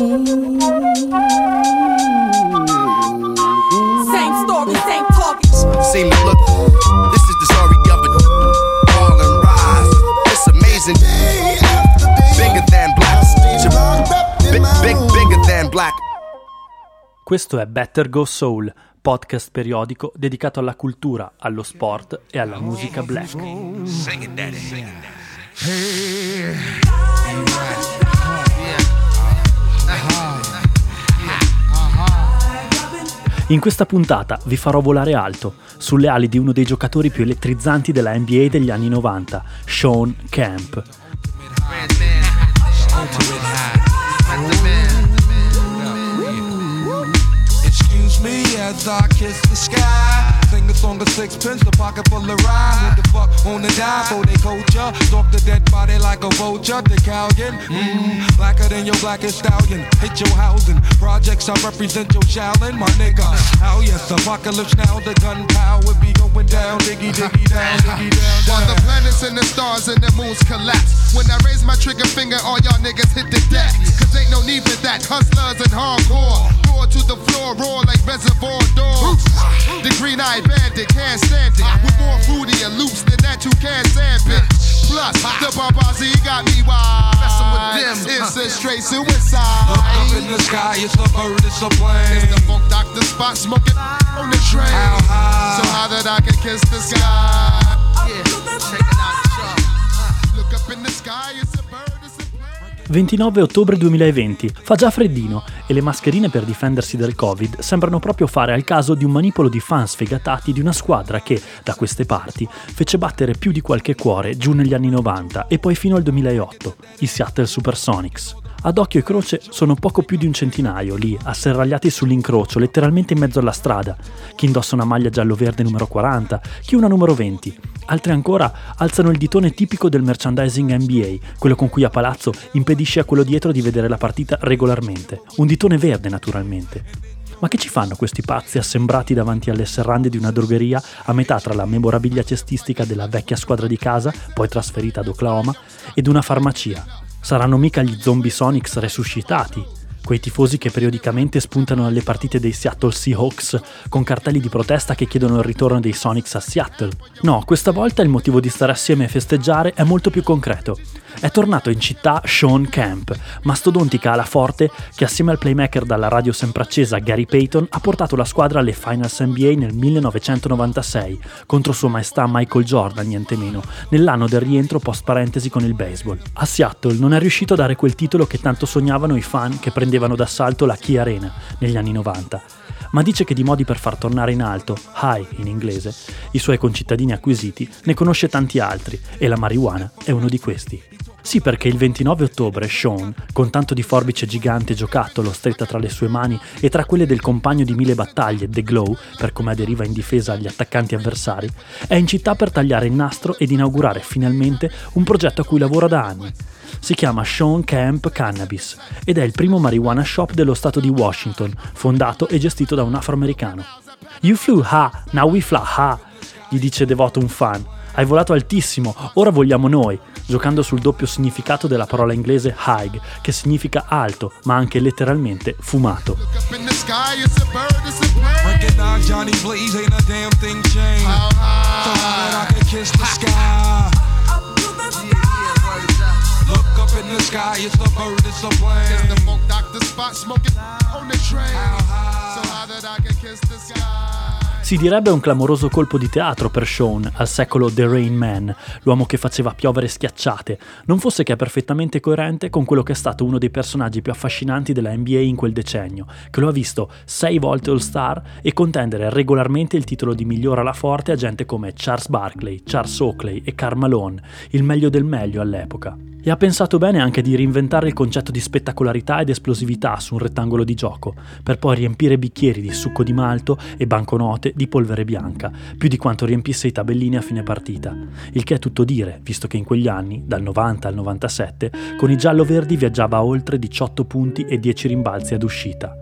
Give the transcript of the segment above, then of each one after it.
Same story, same target. See me look. This is the story of a fall and rise. It's amazing. Bigger than black. Big, big, bigger than black. Questo è Better Go Soul, podcast periodico dedicato alla cultura, allo sport e alla musica black. Sing it, daddy. Sing it, daddy. In questa puntata vi farò volare alto, sulle ali di uno dei giocatori più elettrizzanti della NBA degli anni 90, Sean Camp. Me as I kiss the sky. Sing a song of sixpence, a pocket full of rhyme. What the fuck wanna die for they culture? Stalk the dead body like a vulture. The Calgon, mmm, blacker than your blackest stallion. Hit your housing. Projects I represent your shallin', my nigga. Oh yes, apocalypse now. The gunpowder be going down, diggy diggy down, diggy down. While the planets and the stars and the moons collapse. When I raise my trigger finger, all y'all niggas hit the deck. Cause ain't no need for that. Hustlers and hardcore. Roar to the floor, roar like reservoir dogs. The green eyed bandit can't stand it. With more fruity and loops than that, you can't stand it. Plus, the Barbazi got me wild. Messing with them, It's a straight Look up in the sky, it's a bird, it's a plane. It's the funk doctor spot smoking on the train. How high? So high that I can kiss the sky. Yeah, check it out, Look up in the sky, it's a bird, it's a plane. 29 ottobre 2020, fa già freddino e le mascherine per difendersi dal Covid sembrano proprio fare al caso di un manipolo di fan sfegatati di una squadra che, da queste parti, fece battere più di qualche cuore giù negli anni 90 e poi fino al 2008, i Seattle Supersonics. Ad occhio e croce sono poco più di un centinaio lì, asserragliati sull'incrocio, letteralmente in mezzo alla strada. Chi indossa una maglia giallo-verde numero 40, chi una numero 20. Altri ancora alzano il ditone tipico del merchandising NBA, quello con cui a palazzo impedisce a quello dietro di vedere la partita regolarmente. Un ditone verde, naturalmente. Ma che ci fanno questi pazzi assembrati davanti alle serrande di una drogheria a metà tra la memorabilia cestistica della vecchia squadra di casa, poi trasferita ad Oklahoma, ed una farmacia? Saranno mica gli zombie Sonics resuscitati? Quei tifosi che periodicamente spuntano alle partite dei Seattle Seahawks con cartelli di protesta che chiedono il ritorno dei Sonics a Seattle. No, questa volta il motivo di stare assieme e festeggiare è molto più concreto. È tornato in città Sean Camp, mastodontica ala forte che assieme al playmaker dalla radio sempre accesa Gary Payton ha portato la squadra alle Finals NBA nel 1996 contro Sua Maestà Michael Jordan, niente meno, nell'anno del rientro post parentesi con il baseball. A Seattle non è riuscito a dare quel titolo che tanto sognavano i fan che prendevano d'assalto la Key Arena negli anni 90 ma dice che di modi per far tornare in alto, high in inglese, i suoi concittadini acquisiti, ne conosce tanti altri e la marijuana è uno di questi. Sì, perché il 29 ottobre Sean, con tanto di forbice gigante giocattolo stretta tra le sue mani e tra quelle del compagno di mille battaglie, The Glow, per come aderiva in difesa agli attaccanti avversari, è in città per tagliare il nastro ed inaugurare finalmente un progetto a cui lavora da anni. Si chiama Sean Camp Cannabis ed è il primo marijuana shop dello stato di Washington, fondato e gestito da un afroamericano. You flew high, now we fly high, gli dice devoto un fan. Hai volato altissimo, ora vogliamo noi, giocando sul doppio significato della parola inglese high, che significa alto, ma anche letteralmente fumato. Look Si direbbe un clamoroso colpo di teatro per Sean, al secolo The Rain Man, l'uomo che faceva piovere schiacciate, non fosse che è perfettamente coerente con quello che è stato uno dei personaggi più affascinanti della NBA in quel decennio, che lo ha visto sei volte All-Star e contendere regolarmente il titolo di miglior alla forte a gente come Charles Barkley, Charles Oakley e Karl Malone, il meglio del meglio all'epoca. E ha pensato bene anche di reinventare il concetto di spettacolarità ed esplosività su un rettangolo di gioco, per poi riempire bicchieri di succo di malto e banconote di polvere bianca, più di quanto riempisse i tabellini a fine partita. Il che è tutto dire, visto che in quegli anni, dal 90 al 97, con i giallo-verdi viaggiava a oltre 18 punti e 10 rimbalzi ad uscita.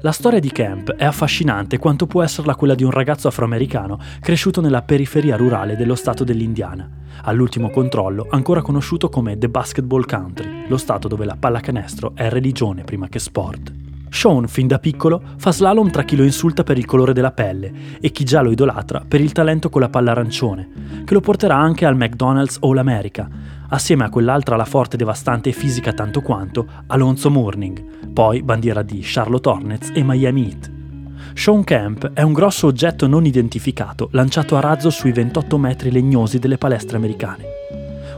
La storia di Camp è affascinante quanto può esserla quella di un ragazzo afroamericano cresciuto nella periferia rurale dello stato dell'Indiana, all'ultimo controllo ancora conosciuto come The Basketball Country, lo stato dove la pallacanestro è religione prima che sport. Sean, fin da piccolo, fa slalom tra chi lo insulta per il colore della pelle e chi già lo idolatra per il talento con la palla arancione, che lo porterà anche al McDonald's All America, assieme a quell'altra la forte, devastante e fisica tanto quanto, Alonso Mourning, poi bandiera di Charlotte Hornets e Miami Heat. Sean Camp è un grosso oggetto non identificato lanciato a razzo sui 28 metri legnosi delle palestre americane.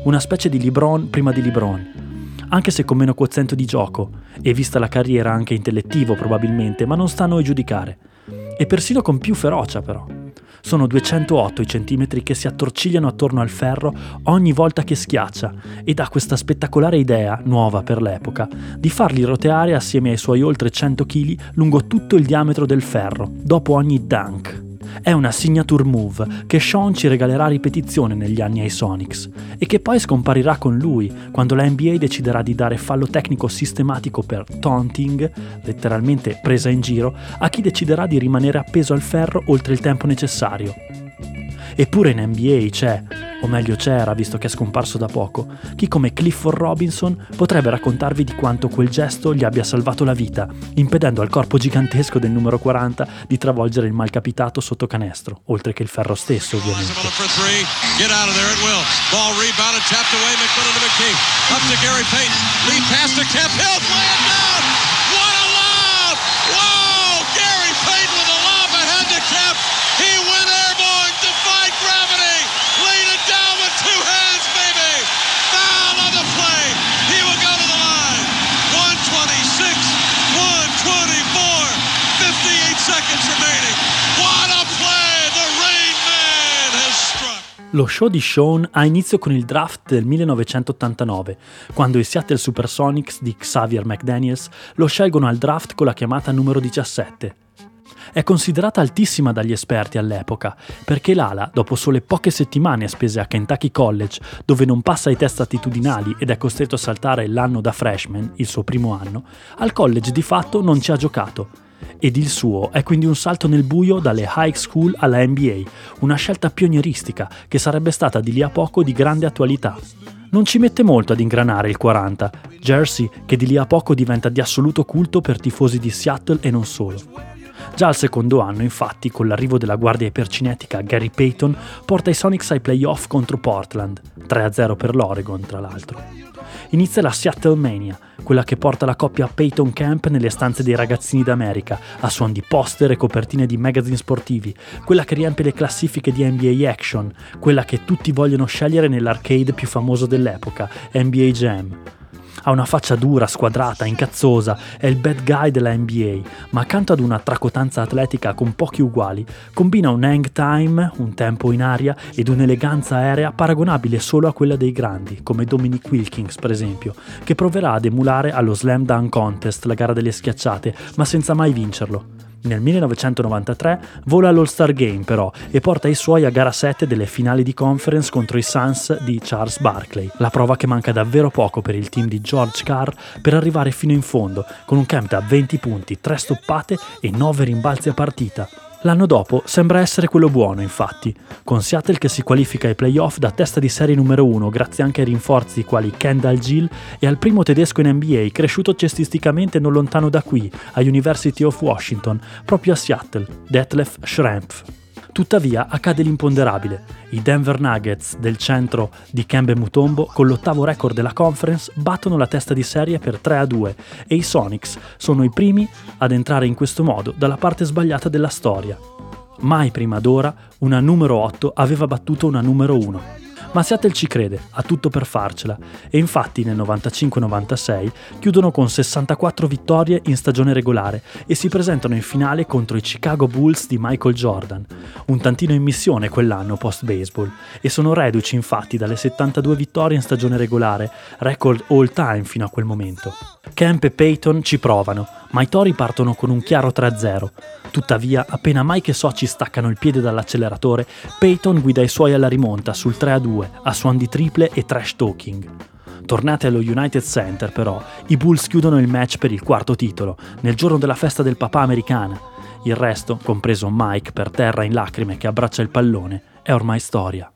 Una specie di LeBron prima di LeBron, anche se con meno quoziente di gioco, e vista la carriera anche intellettivo probabilmente, ma non sta a noi giudicare. E persino con più ferocia però. Sono 208 i centimetri che si attorcigliano attorno al ferro ogni volta che schiaccia ed ha questa spettacolare idea, nuova per l'epoca, di farli roteare assieme ai suoi oltre 100 kg lungo tutto il diametro del ferro, dopo ogni dunk. È una signature move che Sean ci regalerà a ripetizione negli anni ai Sonics e che poi scomparirà con lui quando la NBA deciderà di dare fallo tecnico sistematico per taunting, letteralmente presa in giro, a chi deciderà di rimanere appeso al ferro oltre il tempo necessario. Eppure in NBA c'è, o meglio c'era visto che è scomparso da poco, chi come Clifford Robinson potrebbe raccontarvi di quanto quel gesto gli abbia salvato la vita, impedendo al corpo gigantesco del numero 40 di travolgere il malcapitato sotto canestro, oltre che il ferro stesso ovviamente. He Lo show di Sean ha inizio con il draft del 1989, quando i Seattle Supersonics di Xavier McDaniels lo scelgono al draft con la chiamata numero 17. È considerata altissima dagli esperti all'epoca, perché l'ala, dopo sole poche settimane spese a Kentucky College, dove non passa i test attitudinali ed è costretto a saltare l'anno da freshman, il suo primo anno, al college di fatto non ci ha giocato. Ed il suo è quindi un salto nel buio dalle high school alla NBA, una scelta pionieristica che sarebbe stata di lì a poco di grande attualità. Non ci mette molto ad ingranare il 40, jersey che di lì a poco diventa di assoluto culto per tifosi di Seattle e non solo. Già al secondo anno, infatti, con l'arrivo della guardia ipercinetica Gary Payton, porta i Sonics ai playoff contro Portland, 3-0 per l'Oregon, tra l'altro. Inizia la Seattle Mania, quella che porta la coppia Payton Camp nelle stanze dei ragazzini d'America, a suon di poster e copertine di magazine sportivi, quella che riempie le classifiche di NBA Action, quella che tutti vogliono scegliere nell'arcade più famoso dell'epoca, NBA Jam. Ha una faccia dura, squadrata, incazzosa, è il bad guy della NBA, ma accanto ad una tracotanza atletica con pochi uguali, combina un hang time, un tempo in aria ed un'eleganza aerea paragonabile solo a quella dei grandi, come Dominic Wilkins per esempio, che proverà ad emulare allo Slam Dunk Contest, la gara delle schiacciate, ma senza mai vincerlo. Nel 1993 vola all'All-Star Game però e porta i suoi a gara 7 delle finali di conference contro i Suns di Charles Barkley, la prova che manca davvero poco per il team di George Carr per arrivare fino in fondo, con un camp da 20 punti, 3 stoppate e 9 rimbalzi a partita. L'anno dopo sembra essere quello buono, infatti, con Seattle che si qualifica ai playoff da testa di serie numero 1 grazie anche ai rinforzi quali Kendall Gill e al primo tedesco in NBA cresciuto cestisticamente non lontano da qui, a University of Washington, proprio a Seattle, Detlef Schrempf. Tuttavia accade l'imponderabile. I Denver Nuggets del centro di Kembe Mutombo, con l'ottavo record della conference, battono la testa di serie per 3 a 2 e i Sonics sono i primi ad entrare in questo modo dalla parte sbagliata della storia. Mai prima d'ora una numero 8 aveva battuto una numero 1. Ma Seattle ci crede, ha tutto per farcela, e infatti nel 95-96 chiudono con 64 vittorie in stagione regolare e si presentano in finale contro i Chicago Bulls di Michael Jordan, un tantino in missione quell'anno post-baseball, e sono reduci infatti dalle 72 vittorie in stagione regolare, record all time fino a quel momento. Camp e Peyton ci provano, ma i Tori partono con un chiaro 3-0. Tuttavia, appena Mike e Soci staccano il piede dall'acceleratore, Peyton guida i suoi alla rimonta sul 3-2, a suon di triple e trash talking. Tornati allo United Center, però, i Bulls chiudono il match per il quarto titolo, nel giorno della festa del papà americana. Il resto, compreso Mike per terra in lacrime che abbraccia il pallone, è ormai storia.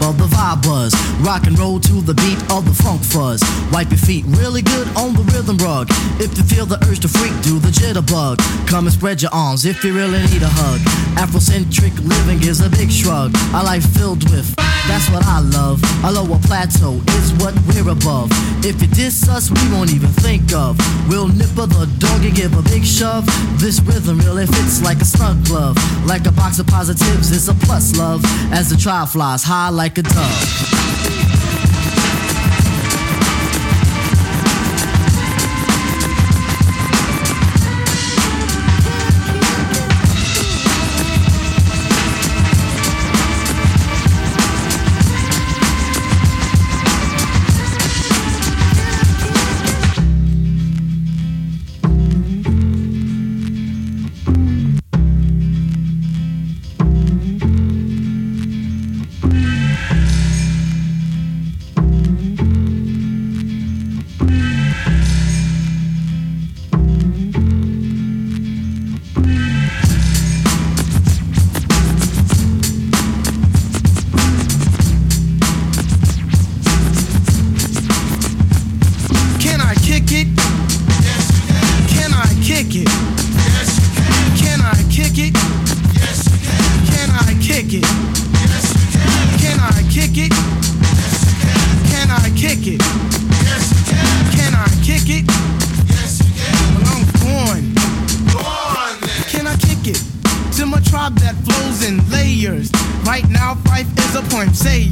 Of the vibe buzz. Rock and roll to the beat of the funk fuzz. Wipe your feet really good on the rhythm rug. If you feel the urge to freak, do the jitterbug. Come and spread your arms if you really need a hug. Afrocentric living is a big shrug. A life filled with, that's what I love. A lower plateau is what we're above. If you diss us, we won't even think of. We'll nipper the dog and give a big shove. This rhythm really fits like a snug glove. Like a box of positives, it's a plus love. As the trial flies high like a dove.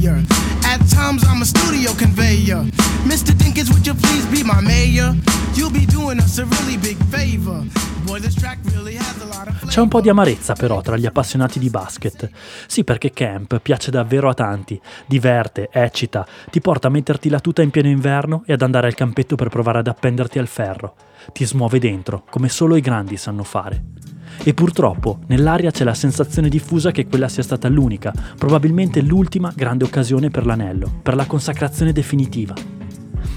Point sayer. At times, I'm a studio conveyor. Mr. Dinkins, would you please be my mayor? You'll be doing us a really big favor. C'è un po' di amarezza però tra gli appassionati di basket. Sì, perché Camp piace davvero a tanti, diverte, eccita, ti porta a metterti la tuta in pieno inverno e ad andare al campetto per provare ad appenderti al ferro. Ti smuove dentro, come solo i grandi sanno fare. E purtroppo nell'aria c'è la sensazione diffusa che quella sia stata l'unica, probabilmente l'ultima grande occasione per l'anello, per la consacrazione definitiva.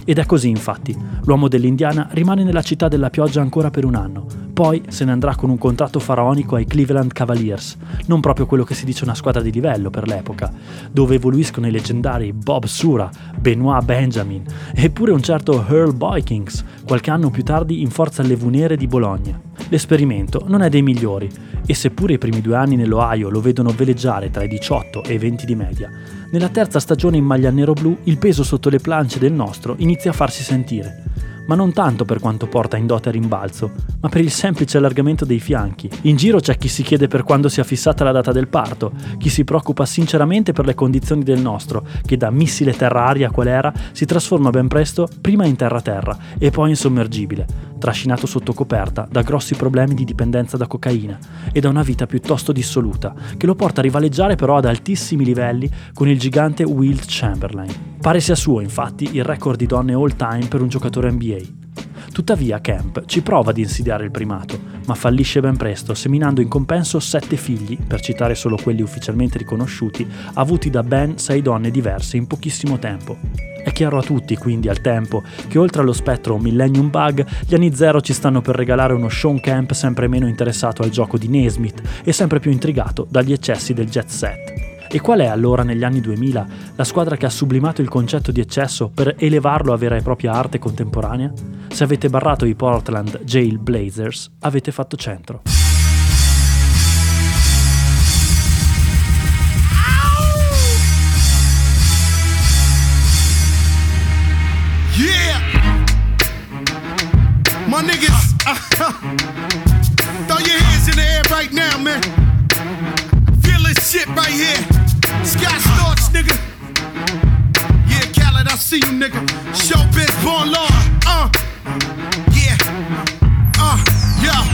Ed è così infatti, l'uomo dell'Indiana rimane nella città della pioggia ancora per un anno, poi se ne andrà con un contratto faraonico ai Cleveland Cavaliers, non proprio quello che si dice una squadra di livello per l'epoca, dove evoluiscono i leggendari Bob Sura, Benoit Benjamin, eppure un certo Earl Boykins, qualche anno più tardi in forza allevunere di Bologna. L'esperimento non è dei migliori, e seppure i primi due anni nell'Ohio lo vedono veleggiare tra i 18 e i 20 di media, nella terza stagione in maglia nero-blu il peso sotto le planche del nostro inizia a farsi sentire. Ma non tanto per quanto porta in dote a rimbalzo, ma per il semplice allargamento dei fianchi. In giro c'è chi si chiede per quando sia fissata la data del parto, chi si preoccupa sinceramente per le condizioni del nostro, che da missile terra-aria qual era si trasforma ben presto prima in terra-terra e poi in sommergibile, trascinato sotto coperta da grossi problemi di dipendenza da cocaina e da una vita piuttosto dissoluta, che lo porta a rivaleggiare però ad altissimi livelli con il gigante Wilt Chamberlain. Pare sia suo, infatti, il record di donne all time per un giocatore NBA. Tuttavia Camp ci prova ad insidiare il primato, ma fallisce ben presto, seminando in compenso sette figli, per citare solo quelli ufficialmente riconosciuti, avuti da ben sei donne diverse in pochissimo tempo. È chiaro a tutti, quindi, al tempo, che oltre allo spettro Millennium Bug, gli anni zero ci stanno per regalare uno Sean Camp sempre meno interessato al gioco di Nesmith e sempre più intrigato dagli eccessi del jet set. E qual è allora negli anni 2000 la squadra che ha sublimato il concetto di eccesso per elevarlo a vera e propria arte contemporanea? Se avete barrato i Portland Jail Blazers, avete fatto centro. Niggas, throw your hands in the air right now, man. Feel this shit right here. Scott Storch, nigga. Yeah, Khaled, I see you, nigga. Showbiz, born law. Uh, yeah. Uh, yeah.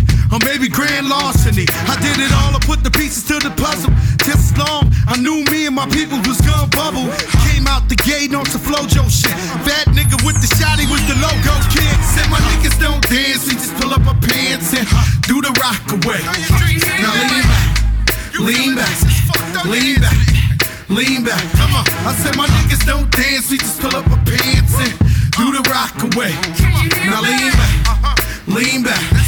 or maybe grand larceny. I did it all, I put the pieces to the puzzle. Just as long I knew me and my people was gonna bubble. Came out the gate on some flojo shit. Fat nigga with the shotty was the logo kid. Said my niggas don't dance, we just pull up our pants and do the rock away. Now lean back, lean back, lean back. Lean back, come on. I said my niggas don't dance, we just pull up our pants and do the rock away. Now lean back, back.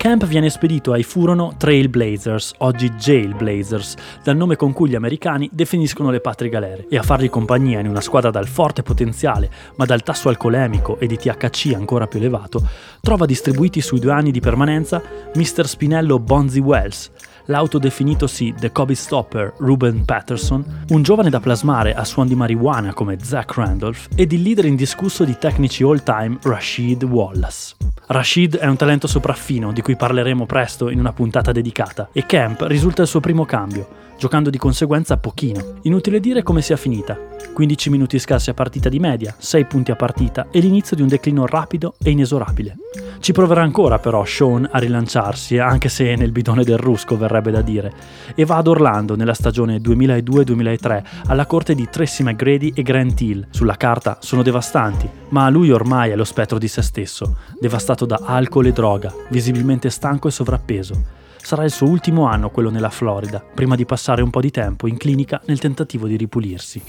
Camp viene spedito ai furono Trailblazers, oggi Jailblazers, dal nome con cui gli americani definiscono le patrie galere, e a fargli compagnia in una squadra dal forte potenziale, ma dal tasso alcolemico e di THC ancora più elevato, trova distribuiti sui due anni di permanenza Mr. Spinello Bonzi Wells, l'autodefinitosi The Kobe Stopper Ruben Patterson, un giovane da plasmare a suon di marijuana come Zach Randolph ed il leader indiscusso di tecnici all-time Rashid Wallace. Rashid è un talento sopraffino di cui parleremo presto in una puntata dedicata e Camp risulta il suo primo cambio, giocando di conseguenza pochino. Inutile dire come sia finita. 15 minuti scarsi a partita di media, 6 punti a partita e l'inizio di un declino rapido e inesorabile. Ci proverà ancora però Sean a rilanciarsi, anche se nel bidone del rusco verrebbe da dire, e va ad Orlando nella stagione 2002-2003 alla corte di Tracy McGrady e Grant Hill. Sulla carta sono devastanti, ma lui ormai è lo spettro di se stesso, devastato da alcol e droga, visibilmente stanco e sovrappeso. Sarà il suo ultimo anno quello nella Florida, prima di passare un po' di tempo in clinica nel tentativo di ripulirsi.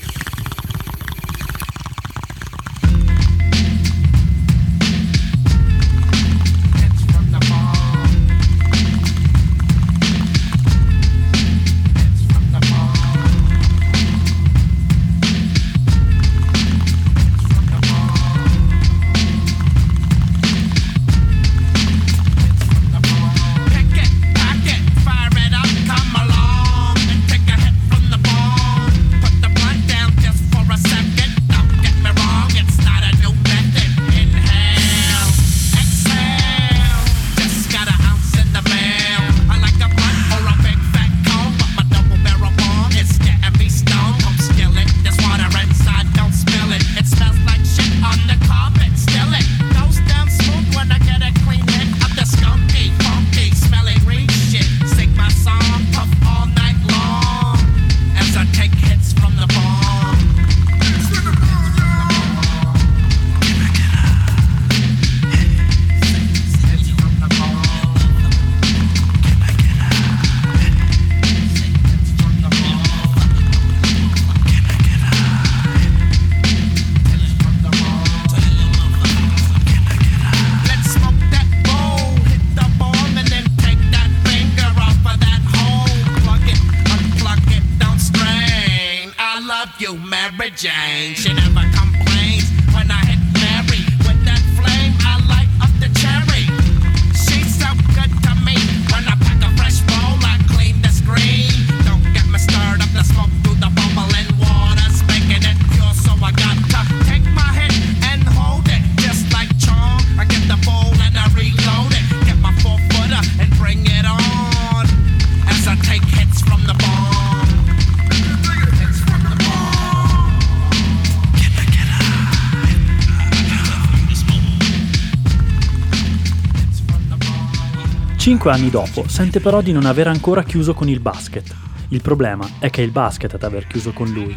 Cinque anni dopo, sente però di non aver ancora chiuso con il basket. Il problema è che è il basket ad aver chiuso con lui.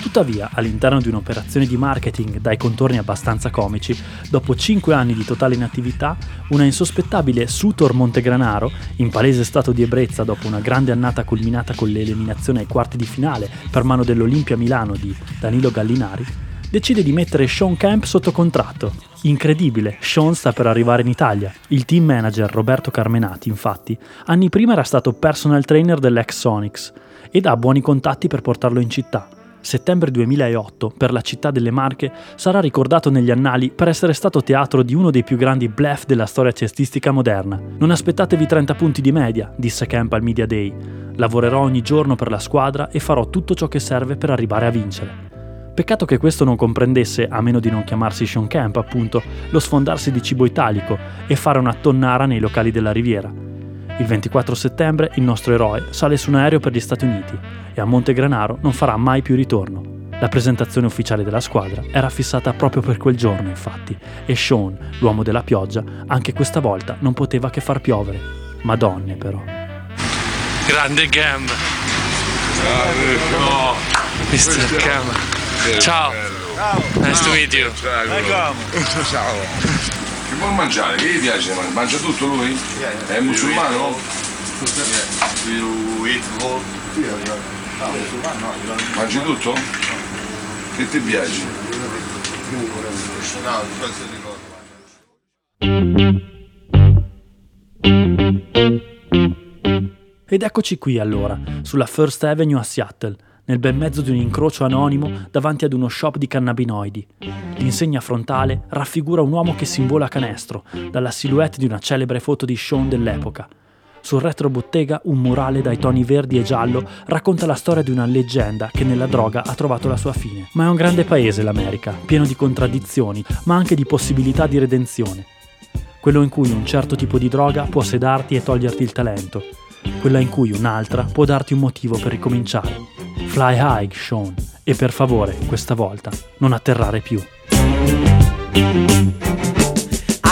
Tuttavia, all'interno di un'operazione di marketing dai contorni abbastanza comici, dopo 5 anni di totale inattività, una insospettabile Sutor Montegranaro, in palese stato di ebbrezza dopo una grande annata culminata con l'eliminazione ai quarti di finale per mano dell'Olimpia Milano di Danilo Gallinari, decide di mettere Sean Camp sotto contratto. Incredibile, Sean sta per arrivare in Italia. Il team manager Roberto Carmenati, infatti, anni prima era stato personal trainer dell'ex Sonics ed ha buoni contatti per portarlo in città. Settembre 2008, per la città delle Marche, sarà ricordato negli annali per essere stato teatro di uno dei più grandi bluff della storia cestistica moderna. Non aspettatevi 30 punti di media, disse Camp al Media Day. Lavorerò ogni giorno per la squadra e farò tutto ciò che serve per arrivare a vincere. Peccato che questo non comprendesse, a meno di non chiamarsi Sean Camp, appunto, lo sfondarsi di cibo italico e fare una tonnara nei locali della Riviera. Il 24 settembre il nostro eroe sale su un aereo per gli Stati Uniti e a Montegranaro non farà mai più ritorno. La presentazione ufficiale della squadra era fissata proprio per quel giorno, infatti, e Sean, l'uomo della pioggia, anche questa volta non poteva che far piovere. Madonne, però. Grande Gam. Oh, Mr. Gam. Ciao. Nice to meet you. Ciao. Che vuol mangiare? Che gli piace? Mangia tutto lui? È musulmano? Mangi tutto? Che ti piace? Ed eccoci qui allora, sulla First Avenue a Seattle, nel bel mezzo di un incrocio anonimo davanti ad uno shop di cannabinoidi. L'insegna frontale raffigura un uomo che si invola a canestro, dalla silhouette di una celebre foto di Sean dell'epoca. Sul retrobottega un murale dai toni verdi e giallo racconta la storia di una leggenda che nella droga ha trovato la sua fine. Ma è un grande paese l'America, pieno di contraddizioni, ma anche di possibilità di redenzione. Quello in cui un certo tipo di droga può sedarti e toglierti il talento, quella in cui un'altra può darti un motivo per ricominciare. Fly high, Sean, e per favore, questa volta, non atterrare più. I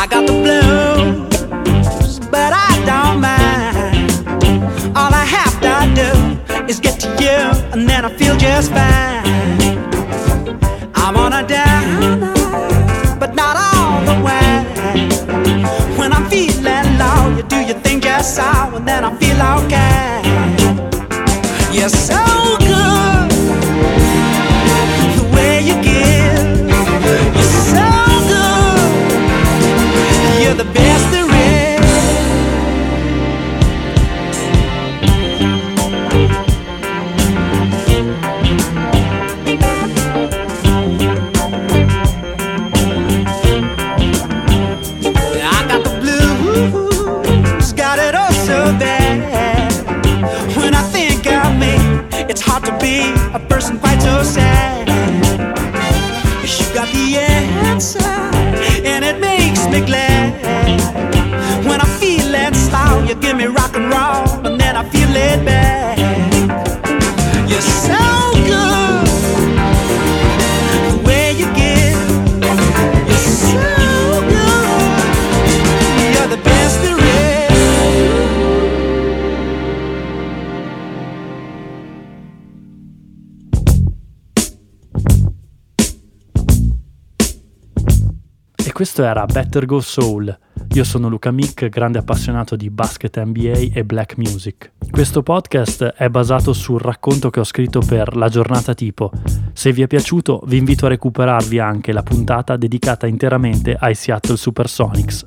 got the blues, but I don't mind. All I have to do is get to you, and then I feel just fine. I'm on a down, but not all the way. When I'm feeling low, you do your thing just so, and then I feel okay. You're so good, questo era Better Go Soul. Io sono Luca Mick, grande appassionato di basket NBA e black music. Questo podcast è basato sul racconto che ho scritto per La giornata tipo. Se vi è piaciuto, vi invito a recuperarvi anche la puntata dedicata interamente ai Seattle Supersonics.